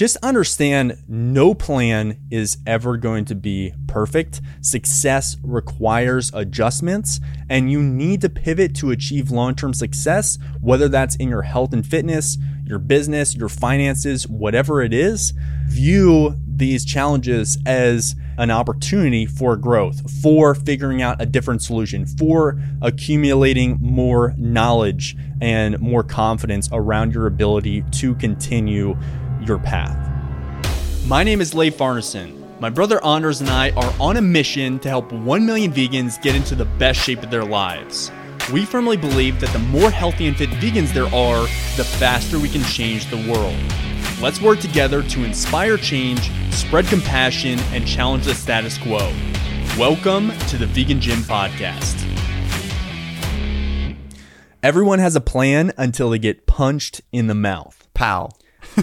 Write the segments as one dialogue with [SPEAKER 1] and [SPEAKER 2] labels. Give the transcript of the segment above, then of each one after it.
[SPEAKER 1] just understand no plan is ever going to be perfect. Success requires adjustments, and you need to pivot to achieve long term success, whether that's in your health and fitness, your business, your finances, whatever it is. View these challenges as an opportunity for growth, for figuring out a different solution, for accumulating more knowledge and more confidence around your ability to continue path. My name is Leif Farneson. My brother Anders and I are on a mission to help 1 million vegans get into the best shape of their lives. We firmly believe that the more healthy and fit vegans there are, the faster we can change the world. Let's work together to inspire change, spread compassion, and challenge the status quo. Welcome to the Vegan Gym Podcast. Everyone has a plan until they get punched in the mouth.
[SPEAKER 2] Pow.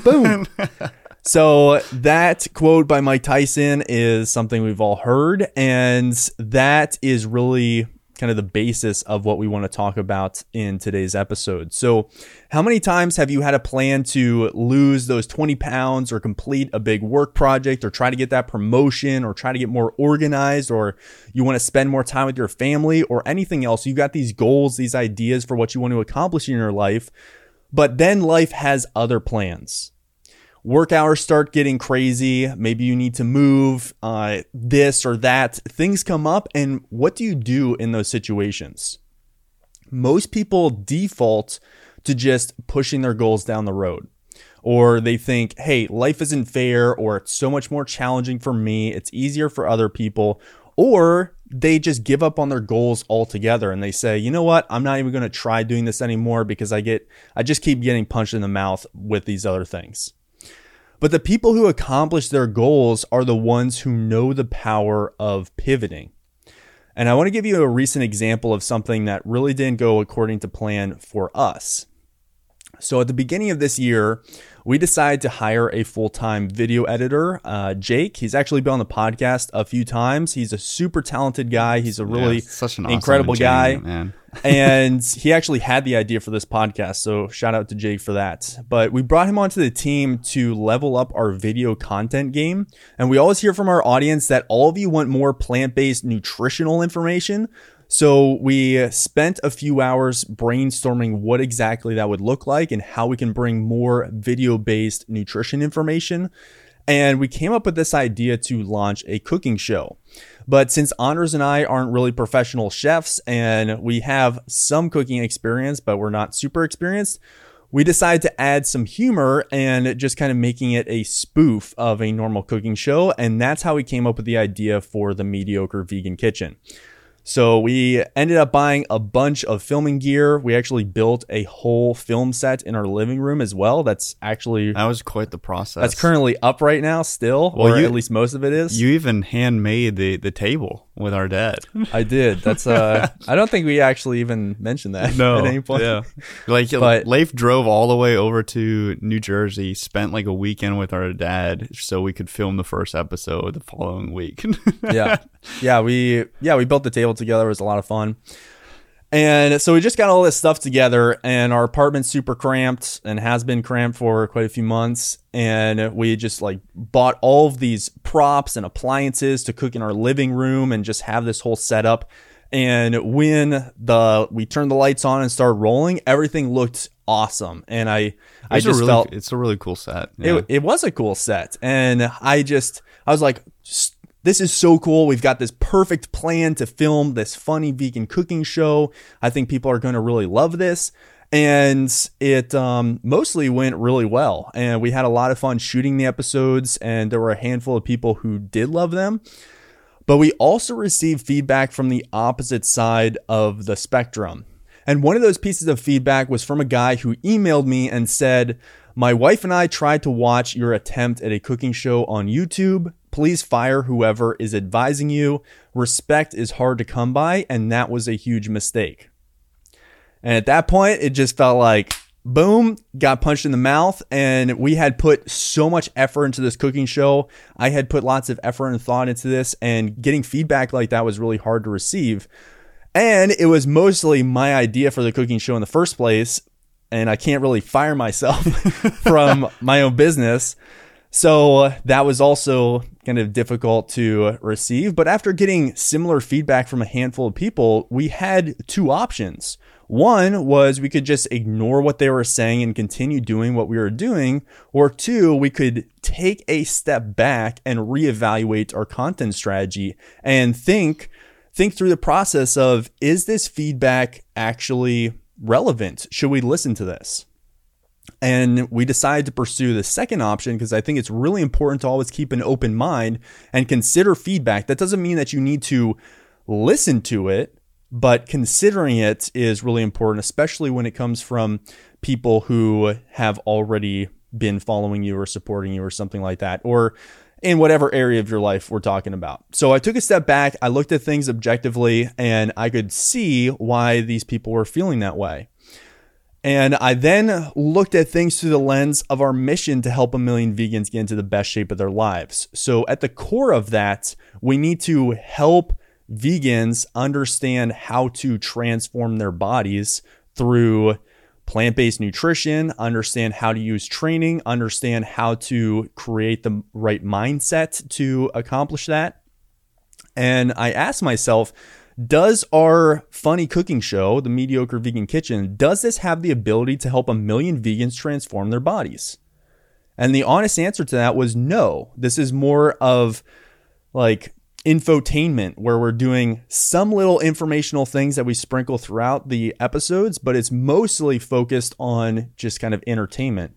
[SPEAKER 1] Boom. so that quote by Mike Tyson is something we've all heard, and that is really kind of the basis of what we want to talk about in today's episode. So, how many times have you had a plan to lose those 20 pounds or complete a big work project or try to get that promotion or try to get more organized or you want to spend more time with your family or anything else? You've got these goals, these ideas for what you want to accomplish in your life, but then life has other plans work hours start getting crazy. Maybe you need to move, uh, this or that. Things come up. And what do you do in those situations? Most people default to just pushing their goals down the road. Or they think, hey, life isn't fair, or it's so much more challenging for me. It's easier for other people. Or they just give up on their goals altogether and they say, you know what? I'm not even going to try doing this anymore because I get, I just keep getting punched in the mouth with these other things. But the people who accomplish their goals are the ones who know the power of pivoting. And I want to give you a recent example of something that really didn't go according to plan for us. So at the beginning of this year, we decided to hire a full time video editor, uh, Jake. He's actually been on the podcast a few times. He's a super talented guy. He's a really yeah, such an incredible awesome guy. Man. and he actually had the idea for this podcast. So shout out to Jake for that. But we brought him onto the team to level up our video content game. And we always hear from our audience that all of you want more plant based nutritional information. So we uh, spent a few hours brainstorming what exactly that would look like and how we can bring more video based nutrition information. And we came up with this idea to launch a cooking show. But since Anders and I aren't really professional chefs and we have some cooking experience, but we're not super experienced, we decided to add some humor and just kind of making it a spoof of a normal cooking show. And that's how we came up with the idea for the Mediocre Vegan Kitchen. So we ended up buying a bunch of filming gear. We actually built a whole film set in our living room as well. That's actually
[SPEAKER 2] that was quite the process.
[SPEAKER 1] That's currently up right now, still, well, or you, at least most of it is.
[SPEAKER 2] You even handmade the the table with our dad.
[SPEAKER 1] I did. That's uh I don't think we actually even mentioned that no, at any point. Yeah.
[SPEAKER 2] Like but, Leif drove all the way over to New Jersey, spent like a weekend with our dad so we could film the first episode the following week.
[SPEAKER 1] yeah. Yeah, we yeah, we built the table together. It was a lot of fun. And so we just got all this stuff together, and our apartment's super cramped and has been cramped for quite a few months. And we just like bought all of these props and appliances to cook in our living room and just have this whole setup. And when the we turned the lights on and started rolling, everything looked awesome. And I I just
[SPEAKER 2] really,
[SPEAKER 1] felt
[SPEAKER 2] it's a really cool set.
[SPEAKER 1] Yeah. It, it was a cool set, and I just I was like this is so cool. We've got this perfect plan to film this funny vegan cooking show. I think people are going to really love this. And it um, mostly went really well. And we had a lot of fun shooting the episodes, and there were a handful of people who did love them. But we also received feedback from the opposite side of the spectrum. And one of those pieces of feedback was from a guy who emailed me and said, My wife and I tried to watch your attempt at a cooking show on YouTube. Please fire whoever is advising you. Respect is hard to come by, and that was a huge mistake. And at that point, it just felt like boom, got punched in the mouth. And we had put so much effort into this cooking show. I had put lots of effort and thought into this, and getting feedback like that was really hard to receive. And it was mostly my idea for the cooking show in the first place. And I can't really fire myself from my own business. So that was also kind of difficult to receive. But after getting similar feedback from a handful of people, we had two options. One was we could just ignore what they were saying and continue doing what we were doing. Or two, we could take a step back and reevaluate our content strategy and think, think through the process of is this feedback actually relevant? Should we listen to this? And we decided to pursue the second option because I think it's really important to always keep an open mind and consider feedback. That doesn't mean that you need to listen to it, but considering it is really important, especially when it comes from people who have already been following you or supporting you or something like that, or in whatever area of your life we're talking about. So I took a step back, I looked at things objectively, and I could see why these people were feeling that way. And I then looked at things through the lens of our mission to help a million vegans get into the best shape of their lives. So, at the core of that, we need to help vegans understand how to transform their bodies through plant based nutrition, understand how to use training, understand how to create the right mindset to accomplish that. And I asked myself, does our funny cooking show, The Mediocre Vegan Kitchen, does this have the ability to help a million vegans transform their bodies? And the honest answer to that was no. This is more of like infotainment where we're doing some little informational things that we sprinkle throughout the episodes, but it's mostly focused on just kind of entertainment.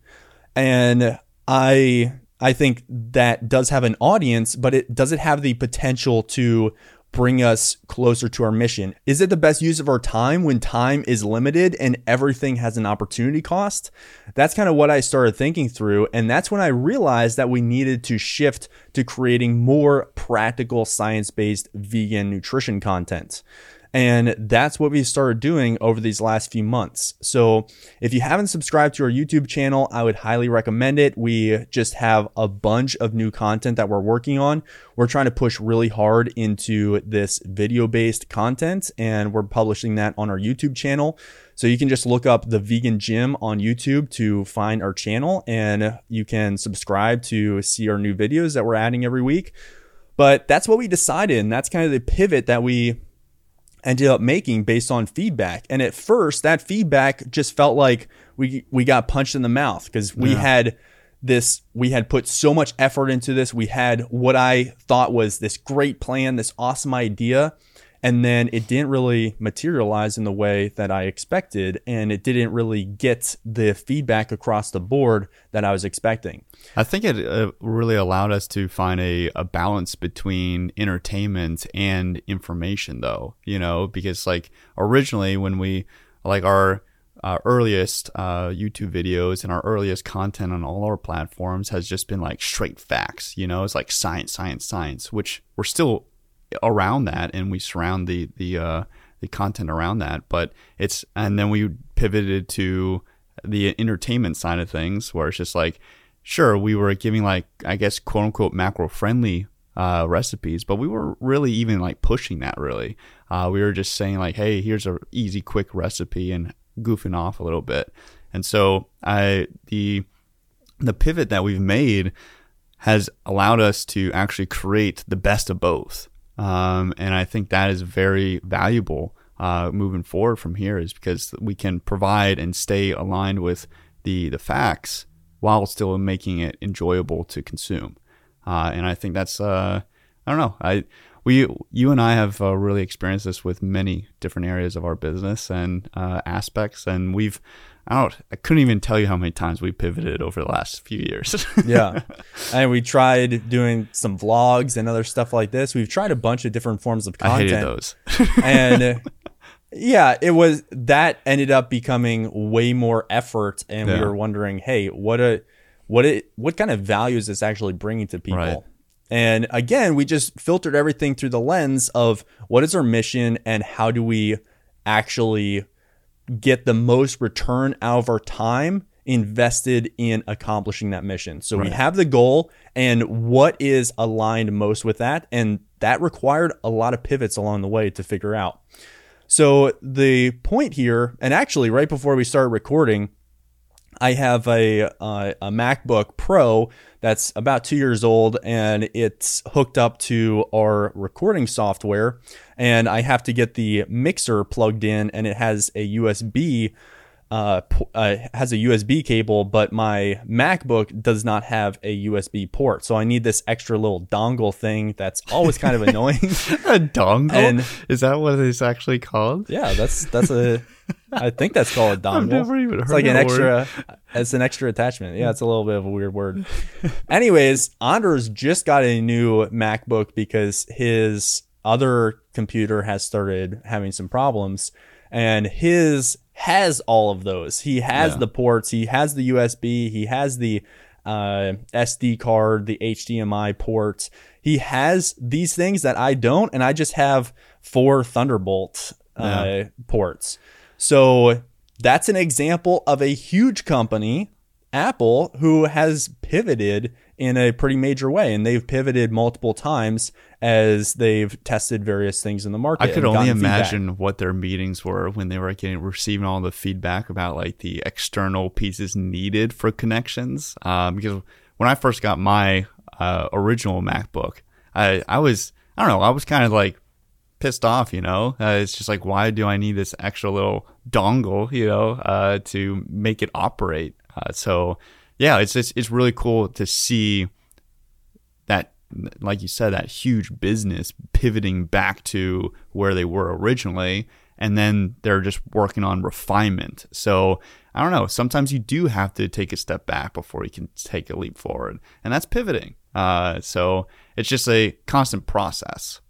[SPEAKER 1] And I I think that does have an audience, but it does it have the potential to bring us closer to our mission? Is it the best use of our time when time is limited and everything has an opportunity cost? That's kind of what I started thinking through. And that's when I realized that we needed to shift to creating more practical, science based vegan nutrition content. And that's what we started doing over these last few months. So if you haven't subscribed to our YouTube channel, I would highly recommend it. We just have a bunch of new content that we're working on. We're trying to push really hard into this video based content and we're publishing that on our YouTube channel. So you can just look up the vegan gym on YouTube to find our channel and you can subscribe to see our new videos that we're adding every week. But that's what we decided. And that's kind of the pivot that we ended up making based on feedback. And at first, that feedback just felt like we we got punched in the mouth because we yeah. had this we had put so much effort into this. We had what I thought was this great plan, this awesome idea, and then it didn't really materialize in the way that I expected and it didn't really get the feedback across the board that I was expecting.
[SPEAKER 2] I think it uh, really allowed us to find a, a balance between entertainment and information though, you know, because like originally when we like our uh, earliest uh, YouTube videos and our earliest content on all our platforms has just been like straight facts. You know, it's like science, science, science, which we're still around that and we surround the the uh, the content around that. But it's and then we pivoted to the entertainment side of things where it's just like sure we were giving like I guess quote unquote macro friendly uh, recipes, but we were really even like pushing that really. Uh, we were just saying like, hey, here's a easy, quick recipe and goofing off a little bit. And so I the the pivot that we've made has allowed us to actually create the best of both. Um, and I think that is very valuable uh, moving forward from here, is because we can provide and stay aligned with the the facts while still making it enjoyable to consume. Uh, and I think that's uh, I don't know I we you and I have uh, really experienced this with many different areas of our business and uh, aspects, and we've I don't. I couldn't even tell you how many times we pivoted over the last few years.
[SPEAKER 1] yeah, and we tried doing some vlogs and other stuff like this. We've tried a bunch of different forms of content.
[SPEAKER 2] I hated those.
[SPEAKER 1] and yeah, it was that ended up becoming way more effort, and yeah. we were wondering, hey, what a what it what kind of value is this actually bringing to people? Right. And again, we just filtered everything through the lens of what is our mission and how do we actually get the most return out of our time invested in accomplishing that mission. So right. we have the goal and what is aligned most with that. And that required a lot of pivots along the way to figure out. So the point here, and actually right before we started recording, I have a uh, a MacBook Pro that's about two years old, and it's hooked up to our recording software, and I have to get the mixer plugged in, and it has a USB uh, uh, has a USB cable, but my MacBook does not have a USB port. So I need this extra little dongle thing that's always kind of annoying.
[SPEAKER 2] a dongle? And is that what it's actually called?
[SPEAKER 1] Yeah, that's that's a. I think that's called a dongle. I've never even heard. It's like an extra. Word. It's an extra attachment. Yeah, it's a little bit of a weird word. Anyways, Anders just got a new MacBook because his other computer has started having some problems, and his has all of those. He has yeah. the ports, he has the USB, he has the uh, SD card, the HDMI ports. He has these things that I don't, and I just have four Thunderbolt uh, yeah. ports. So that's an example of a huge company, Apple, who has pivoted in a pretty major way. And they've pivoted multiple times as they've tested various things in the market.
[SPEAKER 2] I could only imagine feedback. what their meetings were when they were getting receiving all the feedback about like the external pieces needed for connections. Um, because when I first got my uh, original MacBook, I I was I don't know I was kind of like pissed off, you know. Uh, it's just like, why do I need this extra little dongle, you know, uh, to make it operate? Uh, so yeah, it's just, it's really cool to see that, like you said, that huge business pivoting back to where they were originally. And then they're just working on refinement. So I don't know. Sometimes you do have to take a step back before you can take a leap forward. And that's pivoting. Uh, so it's just a constant process.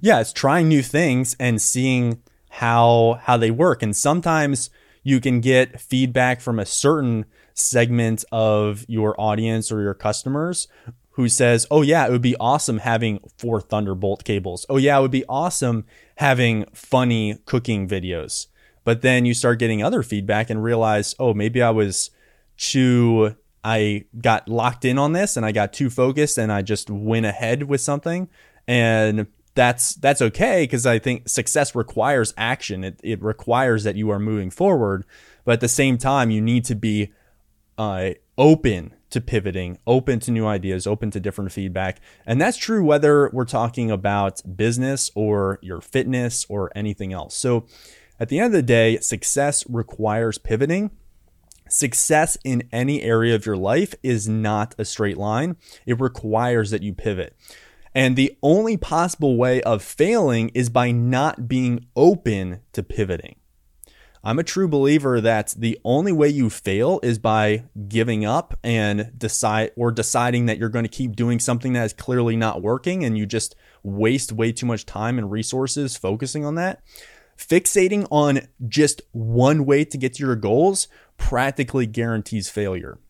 [SPEAKER 1] Yeah, it's trying new things and seeing how how they work. And sometimes you can get feedback from a certain segment of your audience or your customers who says, "Oh yeah, it would be awesome having four Thunderbolt cables. Oh yeah, it would be awesome having funny cooking videos." But then you start getting other feedback and realize, "Oh, maybe I was too I got locked in on this and I got too focused and I just went ahead with something." And that's that's okay because I think success requires action. It it requires that you are moving forward, but at the same time, you need to be uh, open to pivoting, open to new ideas, open to different feedback. And that's true whether we're talking about business or your fitness or anything else. So at the end of the day, success requires pivoting. Success in any area of your life is not a straight line. It requires that you pivot. And the only possible way of failing is by not being open to pivoting. I'm a true believer that the only way you fail is by giving up and decide or deciding that you're going to keep doing something that is clearly not working and you just waste way too much time and resources focusing on that. Fixating on just one way to get to your goals practically guarantees failure.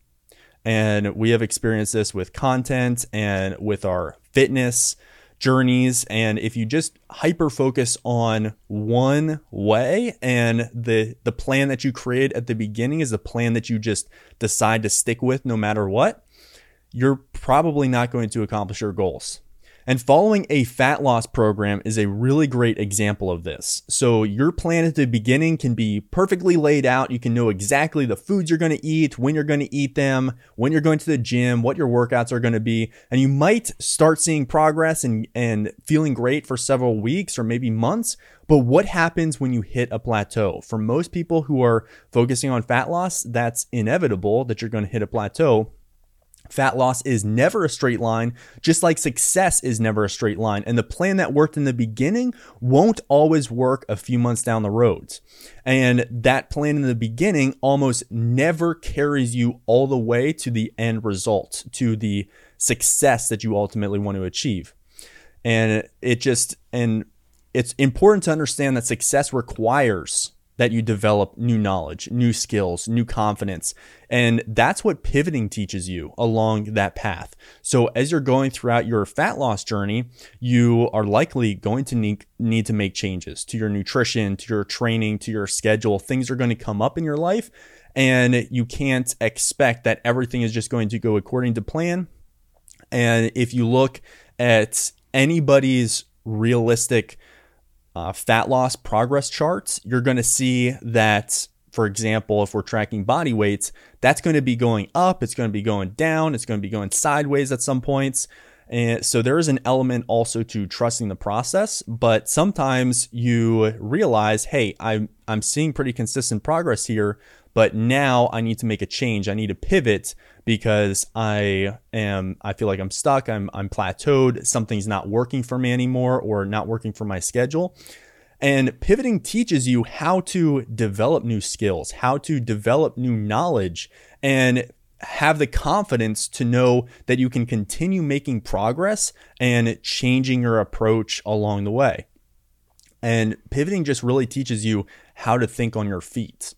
[SPEAKER 1] And we have experienced this with content and with our fitness journeys. And if you just hyper focus on one way and the the plan that you create at the beginning is the plan that you just decide to stick with no matter what you're probably not going to accomplish your goals and following a fat loss program is a really great example of this. So your plan at the beginning can be perfectly laid out. You can know exactly the foods you're going to eat, when you're going to eat them, when you're going to the gym, what your workouts are going to be. And you might start seeing progress and, and feeling great for several weeks or maybe months. But what happens when you hit a plateau? For most people who are focusing on fat loss, that's inevitable that you're going to hit a plateau. Fat loss is never a straight line, just like success is never a straight line. And the plan that worked in the beginning won't always work a few months down the road. And that plan in the beginning almost never carries you all the way to the end result, to the success that you ultimately want to achieve. And it just, and it's important to understand that success requires that you develop new knowledge, new skills, new confidence. And that's what pivoting teaches you along that path. So as you're going throughout your fat loss journey, you are likely going to need, need to make changes to your nutrition, to your training, to your schedule. Things are going to come up in your life and you can't expect that everything is just going to go according to plan. And if you look at anybody's realistic uh, fat loss progress charts, you're going to see that for example, if we're tracking body weights, that's going to be going up, it's going to be going down, it's going to be going sideways at some points. And so there is an element also to trusting the process, but sometimes you realize, hey, I'm I'm seeing pretty consistent progress here, but now I need to make a change. I need to pivot because I am I feel like I'm stuck, I'm I'm plateaued, something's not working for me anymore or not working for my schedule. And pivoting teaches you how to develop new skills, how to develop new knowledge, and have the confidence to know that you can continue making progress and changing your approach along the way. And pivoting just really teaches you how to think on your feet.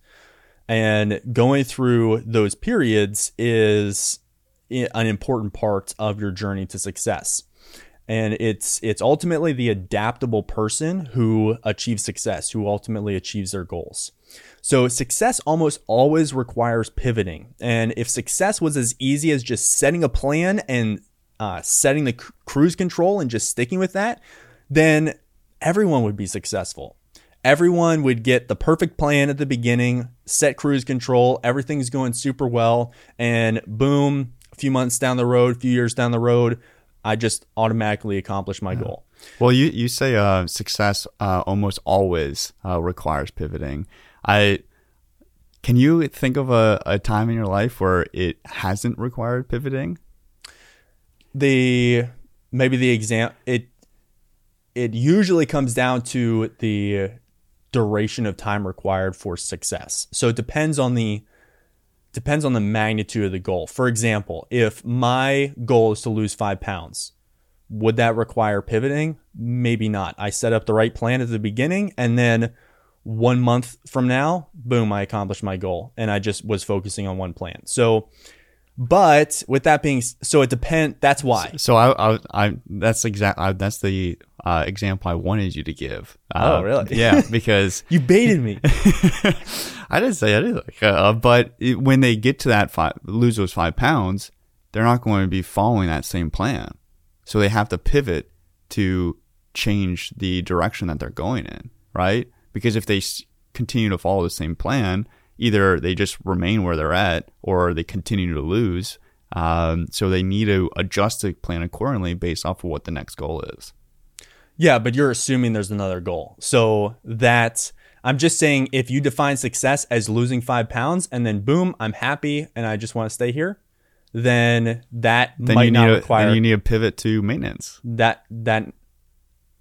[SPEAKER 1] And going through those periods is an important part of your journey to success. And it's it's ultimately the adaptable person who achieves success, who ultimately achieves their goals. So success almost always requires pivoting. And if success was as easy as just setting a plan and uh, setting the cruise control and just sticking with that, then everyone would be successful. Everyone would get the perfect plan at the beginning, set cruise control, everything's going super well, and boom, a few months down the road, a few years down the road, I just automatically accomplish my goal.
[SPEAKER 2] Well, you, you say uh, success uh, almost always uh, requires pivoting. I can you think of a, a time in your life where it hasn't required pivoting?
[SPEAKER 1] The maybe the exam it it usually comes down to the duration of time required for success. So it depends on the depends on the magnitude of the goal. For example, if my goal is to lose five pounds, would that require pivoting? Maybe not. I set up the right plan at the beginning and then one month from now, boom, I accomplished my goal and I just was focusing on one plan. So, but with that being, so it depends. That's why.
[SPEAKER 2] So I, I, I that's exact. that's the uh, example I wanted you to give.
[SPEAKER 1] Uh, oh, really?
[SPEAKER 2] Yeah, because
[SPEAKER 1] you baited me.
[SPEAKER 2] I didn't say anything. Uh, but it, when they get to that five, lose those five pounds, they're not going to be following that same plan. So they have to pivot to change the direction that they're going in, right? Because if they continue to follow the same plan, either they just remain where they're at or they continue to lose. Um, so they need to adjust the plan accordingly based off of what the next goal is.
[SPEAKER 1] Yeah, but you're assuming there's another goal. So that I'm just saying if you define success as losing five pounds and then boom, I'm happy and I just want to stay here, then that then might not
[SPEAKER 2] a,
[SPEAKER 1] require.
[SPEAKER 2] Then you need a pivot to maintenance.
[SPEAKER 1] That that,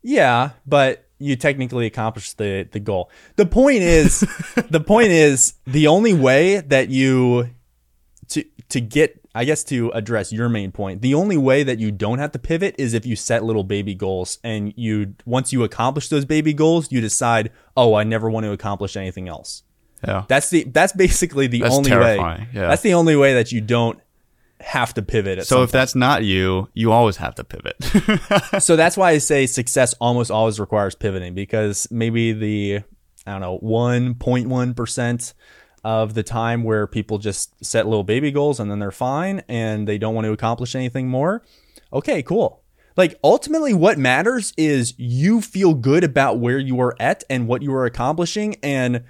[SPEAKER 1] yeah, but you technically accomplished the the goal. The point is, the point is the only way that you to to get I guess to address your main point, the only way that you don't have to pivot is if you set little baby goals and you once you accomplish those baby goals, you decide, "Oh, I never want to accomplish anything else."
[SPEAKER 2] Yeah.
[SPEAKER 1] That's the that's basically the
[SPEAKER 2] that's
[SPEAKER 1] only
[SPEAKER 2] terrifying.
[SPEAKER 1] way.
[SPEAKER 2] Yeah.
[SPEAKER 1] That's the only way that you don't have to pivot.
[SPEAKER 2] so if
[SPEAKER 1] point.
[SPEAKER 2] that's not you, you always have to pivot.
[SPEAKER 1] so that's why I say success almost always requires pivoting because maybe the I don't know one point one percent of the time where people just set little baby goals and then they're fine and they don't want to accomplish anything more. Okay, cool. Like ultimately what matters is you feel good about where you are at and what you are accomplishing and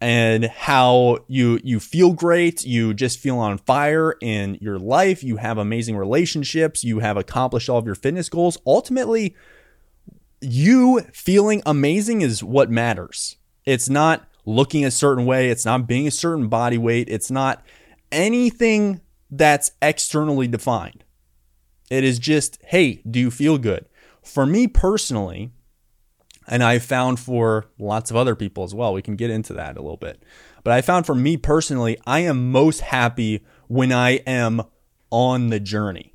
[SPEAKER 1] and how you you feel great, you just feel on fire in your life, you have amazing relationships, you have accomplished all of your fitness goals. Ultimately, you feeling amazing is what matters. It's not looking a certain way, it's not being a certain body weight, it's not anything that's externally defined. It is just, hey, do you feel good? For me personally, and I found for lots of other people as well, we can get into that a little bit. But I found for me personally, I am most happy when I am on the journey.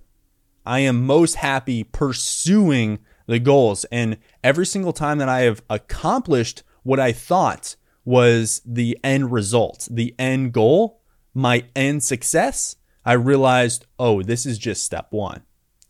[SPEAKER 1] I am most happy pursuing the goals. And every single time that I have accomplished what I thought was the end result, the end goal, my end success, I realized, oh, this is just step one,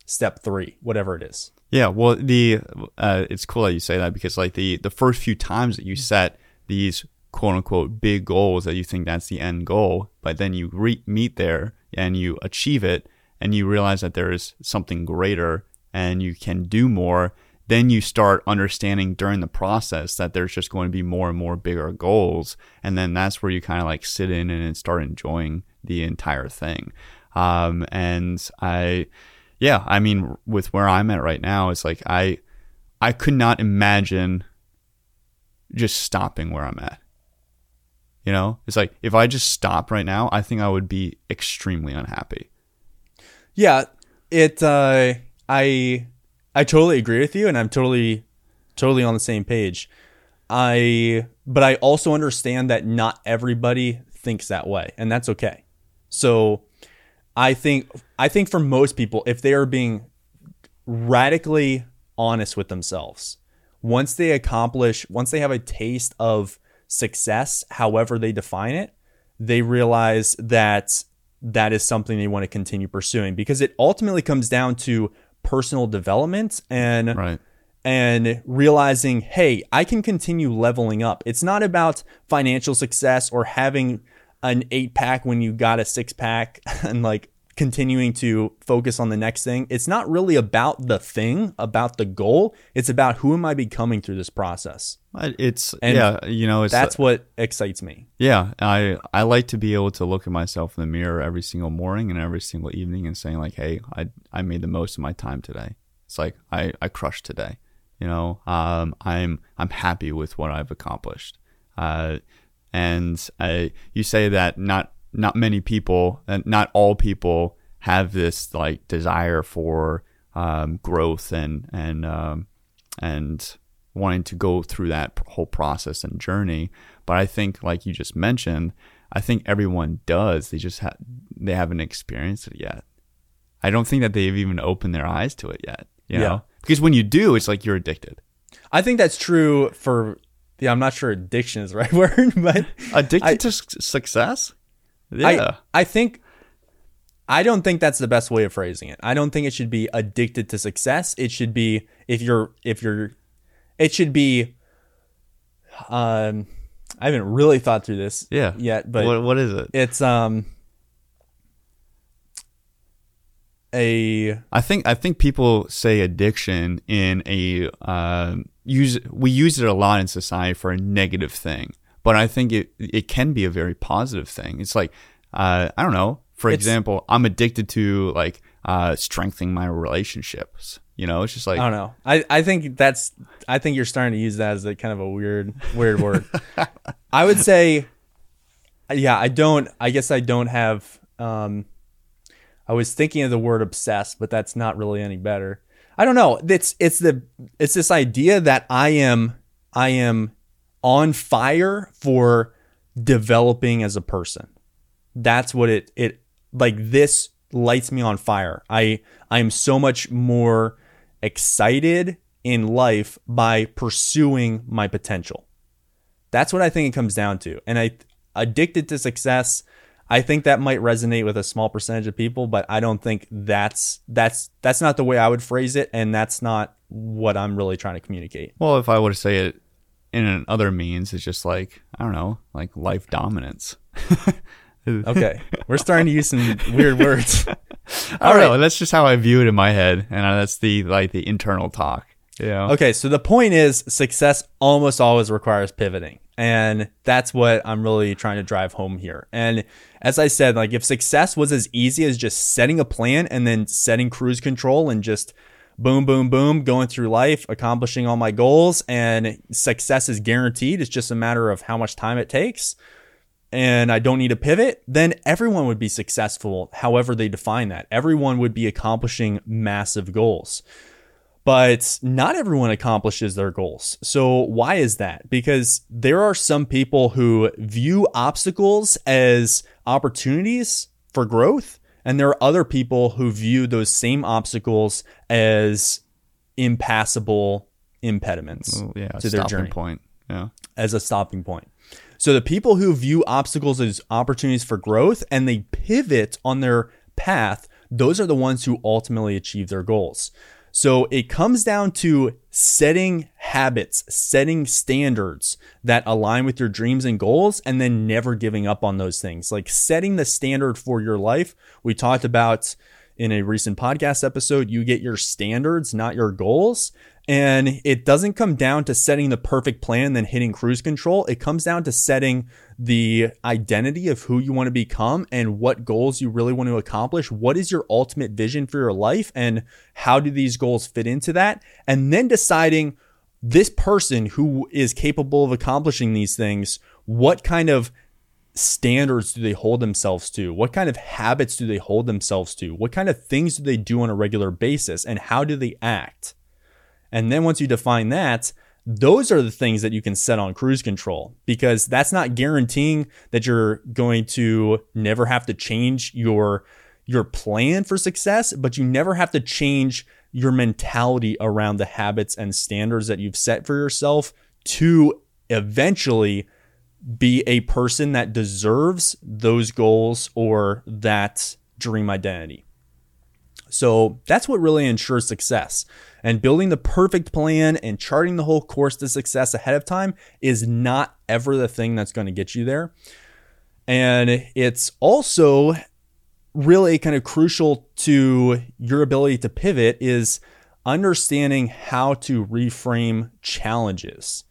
[SPEAKER 1] step three, whatever it is.
[SPEAKER 2] Yeah, well, the uh, it's cool that you say that because like the the first few times that you set these quote unquote big goals that you think that's the end goal, but then you re- meet there and you achieve it, and you realize that there is something greater and you can do more. Then you start understanding during the process that there's just going to be more and more bigger goals. And then that's where you kind of like sit in and start enjoying the entire thing. Um, and I, yeah, I mean, with where I'm at right now, it's like I, I could not imagine just stopping where I'm at. You know, it's like if I just stop right now, I think I would be extremely unhappy.
[SPEAKER 1] Yeah, it. Uh, I I totally agree with you, and I'm totally totally on the same page. I but I also understand that not everybody thinks that way, and that's okay. So I think I think for most people, if they are being radically honest with themselves, once they accomplish, once they have a taste of success, however they define it, they realize that that is something they want to continue pursuing because it ultimately comes down to personal development and
[SPEAKER 2] Right.
[SPEAKER 1] and realizing, hey, I can continue leveling up. It's not about financial success or having an eight pack when you got a six pack and like continuing to focus on the next thing. It's not really about the thing, about the goal. It's about who am I becoming through this process.
[SPEAKER 2] It's
[SPEAKER 1] And
[SPEAKER 2] yeah, you know, it's
[SPEAKER 1] That's what excites me.
[SPEAKER 2] Yeah, I I like to be able to look at myself in the mirror every single morning and every single evening and saying like, "Hey, I I made the most of my time today." It's like I I crushed today. You know, um, I'm I'm happy with what I've accomplished. Uh, and I you say that not not many people and not all people have this like desire for um, growth and and um, and wanting to go through that whole process and journey. But I think, like you just mentioned, I think everyone does. They just ha- they haven't experienced it yet. I don't think that they've even opened their eyes to it yet. You
[SPEAKER 1] Yeah.
[SPEAKER 2] know, because when you do, it's like you're addicted.
[SPEAKER 1] I think that's true for yeah, I'm not sure addiction is the right word, but
[SPEAKER 2] Addicted
[SPEAKER 1] I-
[SPEAKER 2] to success. Yeah,
[SPEAKER 1] I I think I don't think that's the best way of phrasing it. I don't think it should be addicted to success. It should be if you're if you're it should be um I haven't really thought through this
[SPEAKER 2] yeah.
[SPEAKER 1] yet, but
[SPEAKER 2] what what is it?
[SPEAKER 1] it's um a
[SPEAKER 2] I think I think people say addiction in a uh, use we use it a lot in society for a negative thing, but I think it it can be a very positive thing. It's like uh, I don't know. For
[SPEAKER 1] It's-
[SPEAKER 2] example, I'm addicted to like uh, strengthening my relationships. You know, it's just like
[SPEAKER 1] I don't know. I, I think that's I think you're starting to use that as a kind of a weird weird word. I would say yeah, I don't I guess I don't have um I was thinking of the word obsessed, but that's not really any better. I don't know. It's it's the it's this idea that I am I am on fire for developing as a person. That's what it it like this lights me on fire. I I am so much more excited in life by pursuing my potential. That's what I think it comes down to. And I addicted to success, I think that might resonate with a small percentage of people, but I don't think that's that's that's not the way I would phrase it and that's not what I'm really trying to communicate.
[SPEAKER 2] well, if I were to say it in other means, it's just like I don't know, like life dominance.
[SPEAKER 1] Okay. We're starting to use some weird words.
[SPEAKER 2] I don't
[SPEAKER 1] right.
[SPEAKER 2] know. That's just how I view it in my head, and that's the like the internal talk. You know?
[SPEAKER 1] Okay, so the point is success almost always requires pivoting. And that's what I'm really trying to drive home here. And as I said, like if success was as easy as just setting a plan and then setting cruise control and just boom, boom, boom, going through life, accomplishing all my goals, and success is guaranteed, it's just a matter of how much time it takes. And I don't need to pivot, then everyone would be successful, however they define that. Everyone would be accomplishing massive goals but not everyone accomplishes their goals. So why is that? Because there are some people who view obstacles as opportunities for growth, and there are other people who view those same obstacles as impassable impediments
[SPEAKER 2] Well, yeah,
[SPEAKER 1] to their journey
[SPEAKER 2] point. Yeah.
[SPEAKER 1] as a stopping point. So the people who view obstacles as opportunities for growth and they pivot on their path, those are the ones who ultimately achieve their goals. So it comes down to setting habits, setting standards that align with your dreams and goals, and then never giving up on those things. Like setting the standard for your life. We talked about in a recent podcast episode, you get your standards, not your goals. And it doesn't come down to setting the perfect plan, then hitting cruise control. It comes down to setting the identity of who you want to become and what goals you really want to accomplish. What is your ultimate vision for your life? And how do these goals fit into that? And then deciding this person who is capable of accomplishing these things, what kind of standards do they hold themselves to? What kind of habits do they hold themselves to? What kind of things do they do on a regular basis? And how do they act? And then once you define that, those are the things that you can set on cruise control because that's not guaranteeing that you're going to never have to change your your plan for success, but you never have to change your mentality around the habits and standards that you've set for yourself to eventually be a person that deserves those goals or that dream identity. So that's what really ensures success. And building the perfect plan and charting the whole course to success ahead of time is not ever the thing that's going to get you there. And it's also really kind of crucial to your ability to pivot is understanding how to reframe challenges.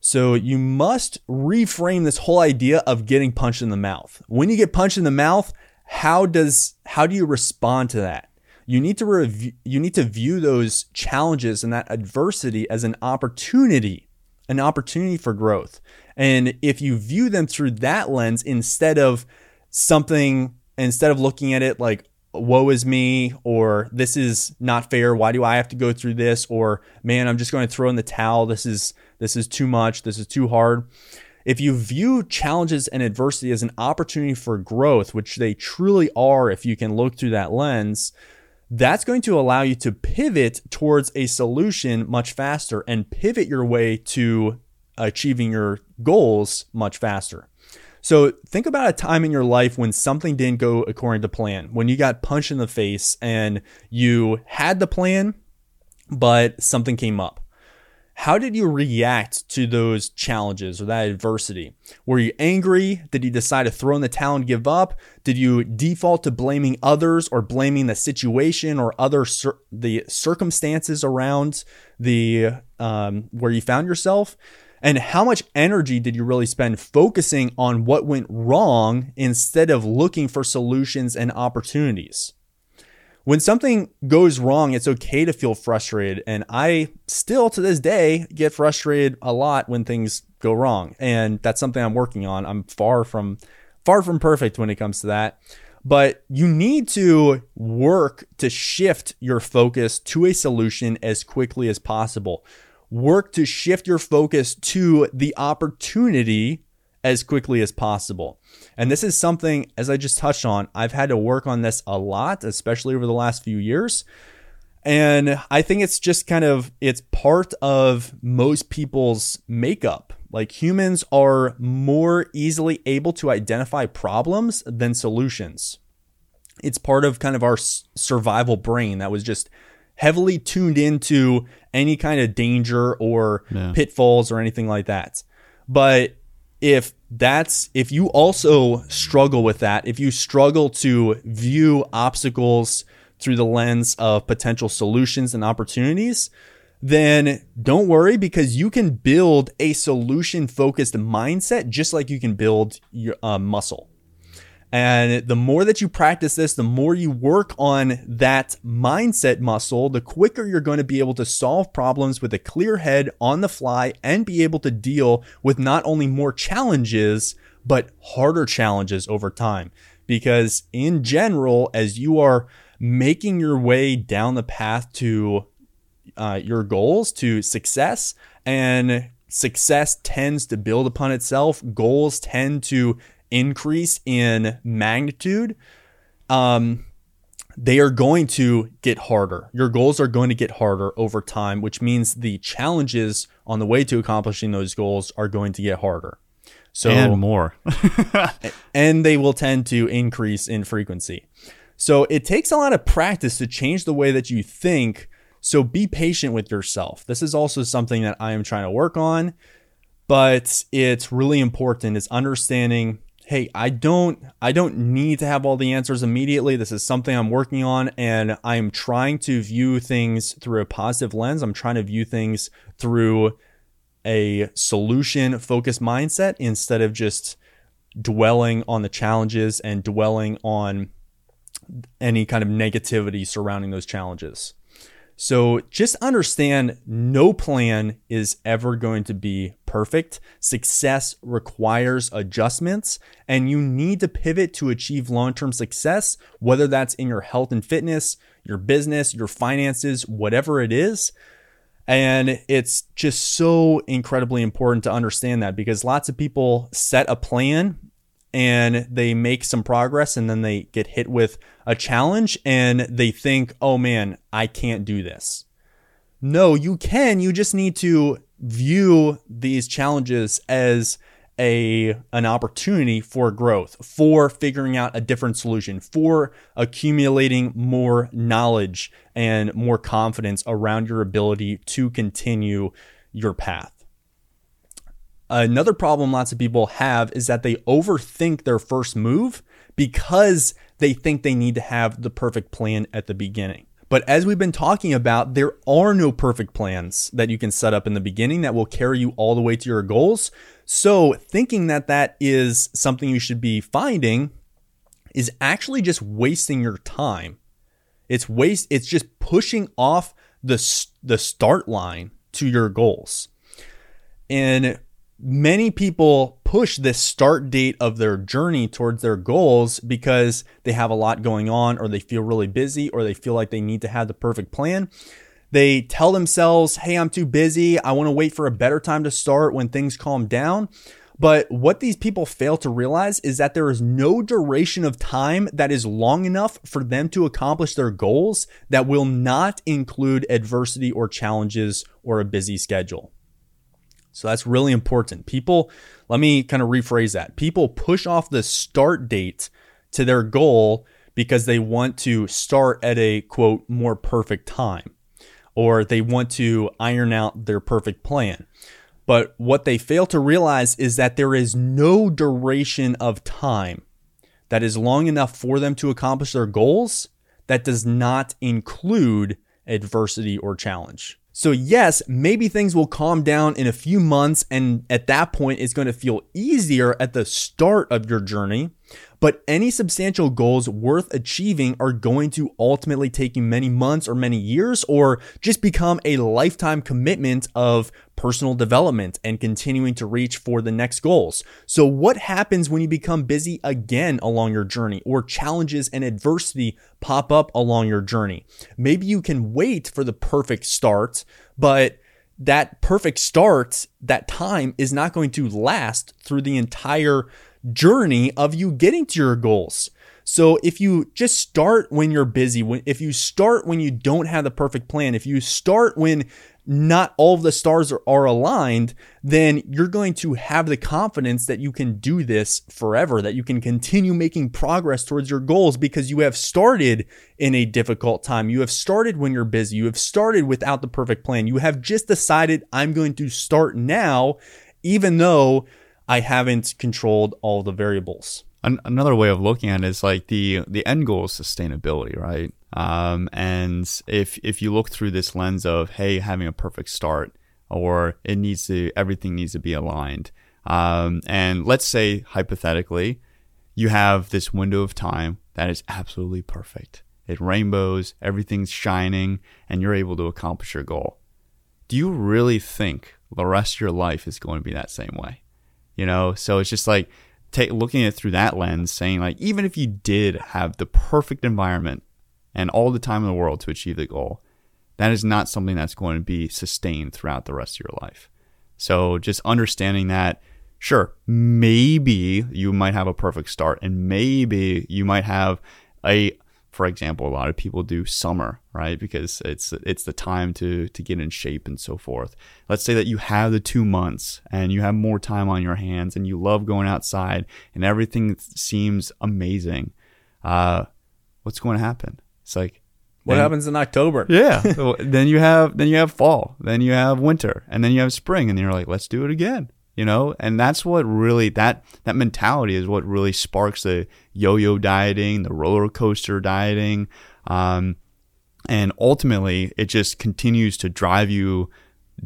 [SPEAKER 1] So you must reframe this whole idea of getting punched in the mouth. When you get punched in the mouth, how does how do you respond to that? You need to review, you need to view those challenges and that adversity as an opportunity, an opportunity for growth. And if you view them through that lens instead of something, instead of looking at it like, woe is me, or this is not fair. Why do I have to go through this? Or man, I'm just going to throw in the towel. This is, this is too much. This is too hard. If you view challenges and adversity as an opportunity for growth, which they truly are, if you can look through that lens, that's going to allow you to pivot towards a solution much faster and pivot your way to achieving your goals much faster. So think about a time in your life when something didn't go according to plan, when you got punched in the face and you had the plan, but something came up. How did you react to those challenges or that adversity? Were you angry? Did you decide to throw in the towel and give up? Did you default to blaming others or blaming the situation or other cir- the circumstances around the um, where you found yourself? And how much energy did you really spend focusing on what went wrong instead of looking for solutions and opportunities? When something goes wrong, it's okay to feel frustrated. And I still to this day get frustrated a lot when things go wrong. And that's something I'm working on. I'm far from far from perfect when it comes to that. But you need to work to shift your focus to a solution as quickly as possible. Work to shift your focus to the opportunity as quickly as possible. And this is something, as I just touched on, I've had to work on this a lot, especially over the last few years. And I think it's just kind of it's part of most people's makeup. Like humans are more easily able to identify problems than solutions. It's part of kind of our survival brain that was just heavily tuned into any kind of danger or yeah. pitfalls or anything like that. But if that's if you also struggle with that, if you struggle to view obstacles through the lens of potential solutions and opportunities, then don't worry because you can build a solution focused mindset just like you can build your uh, muscle. And the more that you practice this, the more you work on that mindset muscle, the quicker you're going to be able to solve problems with a clear head on the fly and be able to deal with not only more challenges, but harder challenges over time. Because in general, as you are making your way down the path to uh, your goals, to success, and success tends to build upon itself, goals tend to increase in magnitude, um, they are going to get harder. Your goals are going to get harder over time, which means the challenges on the way to accomplishing those goals are going to get harder.
[SPEAKER 2] So and more.
[SPEAKER 1] and they will tend to increase in frequency. So it takes a lot of practice to change the way that you think. So be patient with yourself. This is also something that I am trying to work on, but it's really important is understanding hey, I don't I don't need to have all the answers immediately. This is something I'm working on and I'm trying to view things through a positive lens. I'm trying to view things through a solution focused mindset instead of just dwelling on the challenges and dwelling on any kind of negativity surrounding those challenges. So just understand no plan is ever going to be perfect. Success requires adjustments, and you need to pivot to achieve long term success, whether that's in your health and fitness, your business, your finances, whatever it is. And it's just so incredibly important to understand that because lots of people set a plan and they make some progress and then they get hit with a challenge and they think, oh man, I can't do this. No, you can. You just need to view these challenges as a an opportunity for growth, for figuring out a different solution, for accumulating more knowledge and more confidence around your ability to continue your path. Another problem lots of people have is that they overthink their first move because they think they need to have the perfect plan at the beginning. But as we've been talking about, there are no perfect plans that you can set up in the beginning that will carry you all the way to your goals. So, thinking that that is something you should be finding is actually just wasting your time. It's waste it's just pushing off the the start line to your goals. And many people push this start date of their journey towards their goals because they have a lot going on or they feel really busy or they feel like they need to have the perfect plan. They tell themselves, Hey, I'm too busy. I want to wait for a better time to start when things calm down. But what these people fail to realize is that there is no duration of time that is long enough for them to accomplish their goals that will not include adversity or challenges or a busy schedule. So that's really important. People, let me kind of rephrase that. People push off the start date to their goal because they want to start at a quote more perfect time or they want to iron out their perfect plan. But what they fail to realize is that there is no duration of time that is long enough for them to accomplish their goals that does not include adversity or challenge. So, yes, maybe things will calm down in a few months, and at that point, it's going to feel easier at the start of your journey. But any substantial goals worth achieving are going to ultimately take you many months or many years, or just become a lifetime commitment of personal development and continuing to reach for the next goals. So, what happens when you become busy again along your journey, or challenges and adversity pop up along your journey? Maybe you can wait for the perfect start, but that perfect start, that time is not going to last through the entire journey of you getting to your goals. So if you just start when you're busy, when if you start when you don't have the perfect plan, if you start when not all of the stars are, are, aligned, then you're going to have the confidence that you can do this forever, that you can continue making progress towards your goals because you have started in a difficult time. You have started when you're busy. You have started without the perfect plan. You have just decided I'm going to start now, even though I haven't controlled all the variables.
[SPEAKER 2] Another way of looking at it is like the the end goal is sustainability, right? Um, and if if you look through this lens of hey, having a perfect start, or it needs to everything needs to be aligned, um, and let's say hypothetically, you have this window of time that is absolutely perfect. It rainbows, everything's shining, and you're able to accomplish your goal. Do you really think the rest of your life is going to be that same way? you know so it's just like take looking at it through that lens saying like even if you did have the perfect environment and all the time in the world to achieve the goal that is not something that's going to be sustained throughout the rest of your life so just understanding that sure maybe you might have a perfect start and maybe you might have a for example, a lot of people do summer, right? Because it's it's the time to to get in shape and so forth. Let's say that you have the 2 months and you have more time on your hands and you love going outside and everything seems amazing. Uh what's going to happen? It's like
[SPEAKER 1] what then, happens in October?
[SPEAKER 2] Yeah. then you have then you have fall, then you have winter, and then you have spring and you're like, let's do it again. you know and that's what really that that mentality is what really sparks the yo-yo dieting the roller coaster dieting um, and ultimately it just continues to drive you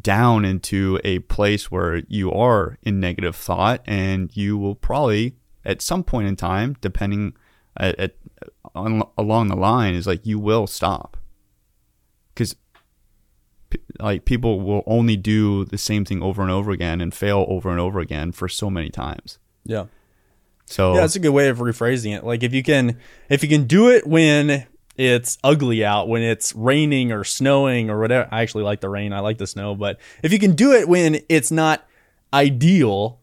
[SPEAKER 2] down into a place where you are in negative thought and you will probably at some point in time depending at, at on, along the line is like you will stop because like people will only do the same thing over and over again and fail over and over again for so many times
[SPEAKER 1] Yeah.
[SPEAKER 2] so
[SPEAKER 1] Yeah, that's a good way of rephrasing it. Like if you can if you can do it when it's ugly out, when it's raining or snowing or whatever. I actually like the rain. I like the snow, but if you can do it when it's not ideal,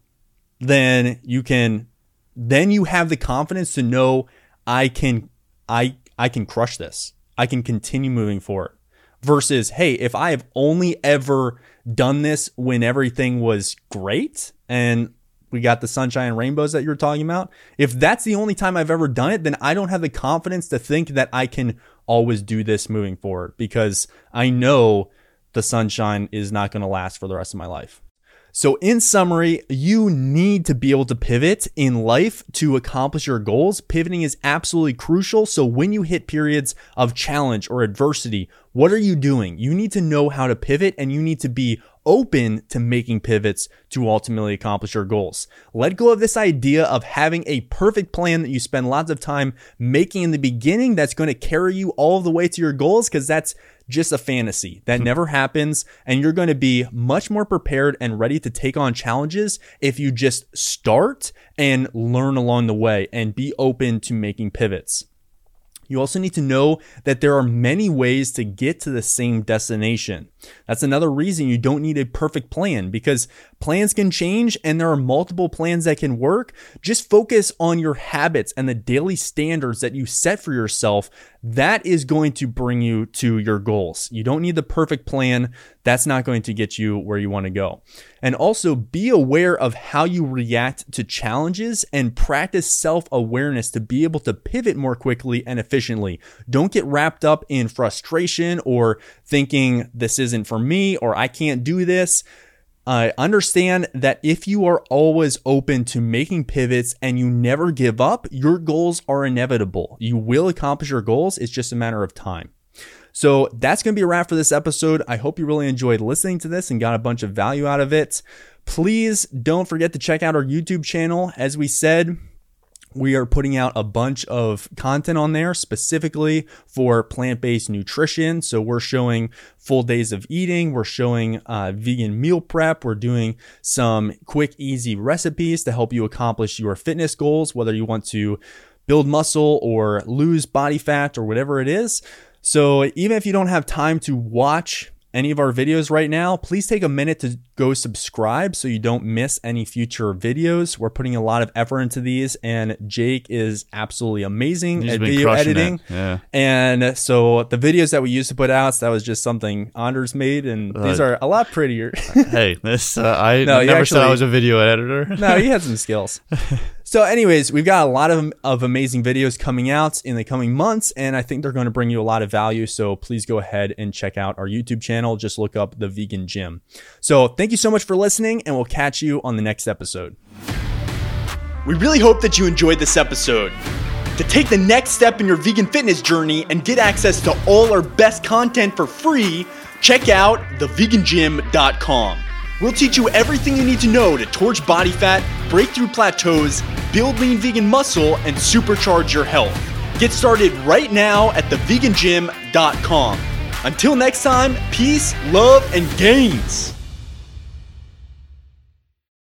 [SPEAKER 1] then you can then you have the confidence to know I can I I can crush this. I can continue moving forward. Versus, hey, if I have only ever done this when everything was great and we got the sunshine and rainbows that you're talking about. If that's the only time I've ever done it, then I don't have the confidence to think that I can always do this moving forward because I know the sunshine is not going to last for the rest of my life. So, in summary, you need to be able to pivot in life to accomplish your goals. Pivoting is absolutely crucial. So, when you hit periods of challenge or adversity, what are you doing? You need to know how to pivot and you need to be open to making pivots to ultimately accomplish your goals. Let go of this idea of having a perfect plan that you spend lots of time making in the beginning that's going to carry you all the way to your goals because that's just a fantasy that hmm. never happens. And you're going to be much more prepared and ready to take on challenges if you just start and learn along the way and be open to making pivots. You also need to know that there are many ways to get to the same destination. That's another reason you don't need a perfect plan because plans can change and there are multiple plans that can work. Just focus on your habits and the daily standards that you set for yourself. That is going to bring you to your goals. You don't need the perfect plan. That's not going to get you where you want to go. And also be aware of how you react to challenges and practice self awareness to be able to pivot more quickly and efficiently. Don't get wrapped up in frustration or thinking this isn't for me or I can't do this. Uh, understand that if you are always open to making pivots and you never give up, your goals are inevitable. You will accomplish your goals. It's just a matter of time. So that's going to be a wrap for this episode. I hope you really enjoyed listening to this and got a bunch of value out of it. Please don't forget to check out our YouTube channel. As we said, we are putting out a bunch of content on there specifically for plant based nutrition. So, we're showing full days of eating, we're showing uh, vegan meal prep, we're doing some quick, easy recipes to help you accomplish your fitness goals, whether you want to build muscle or lose body fat or whatever it is. So, even if you don't have time to watch any of our videos right now, please take a minute to go subscribe so you don't miss any future videos. We're putting a lot of effort into these, and Jake is absolutely amazing
[SPEAKER 2] He's
[SPEAKER 1] at video editing.
[SPEAKER 2] Yeah.
[SPEAKER 1] And so the videos that we used to put out, that was just something Anders made, and these
[SPEAKER 2] Uh,
[SPEAKER 1] are a lot prettier.
[SPEAKER 2] hey, this uh, I
[SPEAKER 1] No,
[SPEAKER 2] never said I was a video editor.
[SPEAKER 1] no, he had some skills. So, anyways, we've got a lot of, of amazing videos coming out in the coming months, and I think they're going to bring you a lot of value. So, please go ahead and check out our YouTube channel. Just look up The Vegan Gym. So, thank you so much for listening, and we'll catch you on the next episode. We really hope that you enjoyed this episode. To take the next step in your vegan fitness journey and get access to all our best content for free, check out thevegangym.com. We'll teach you everything you need to know to torch body fat, break through plateaus, build lean vegan muscle, and supercharge your health. Get started right now at thevegangym.com. Until next time, peace, love, and gains.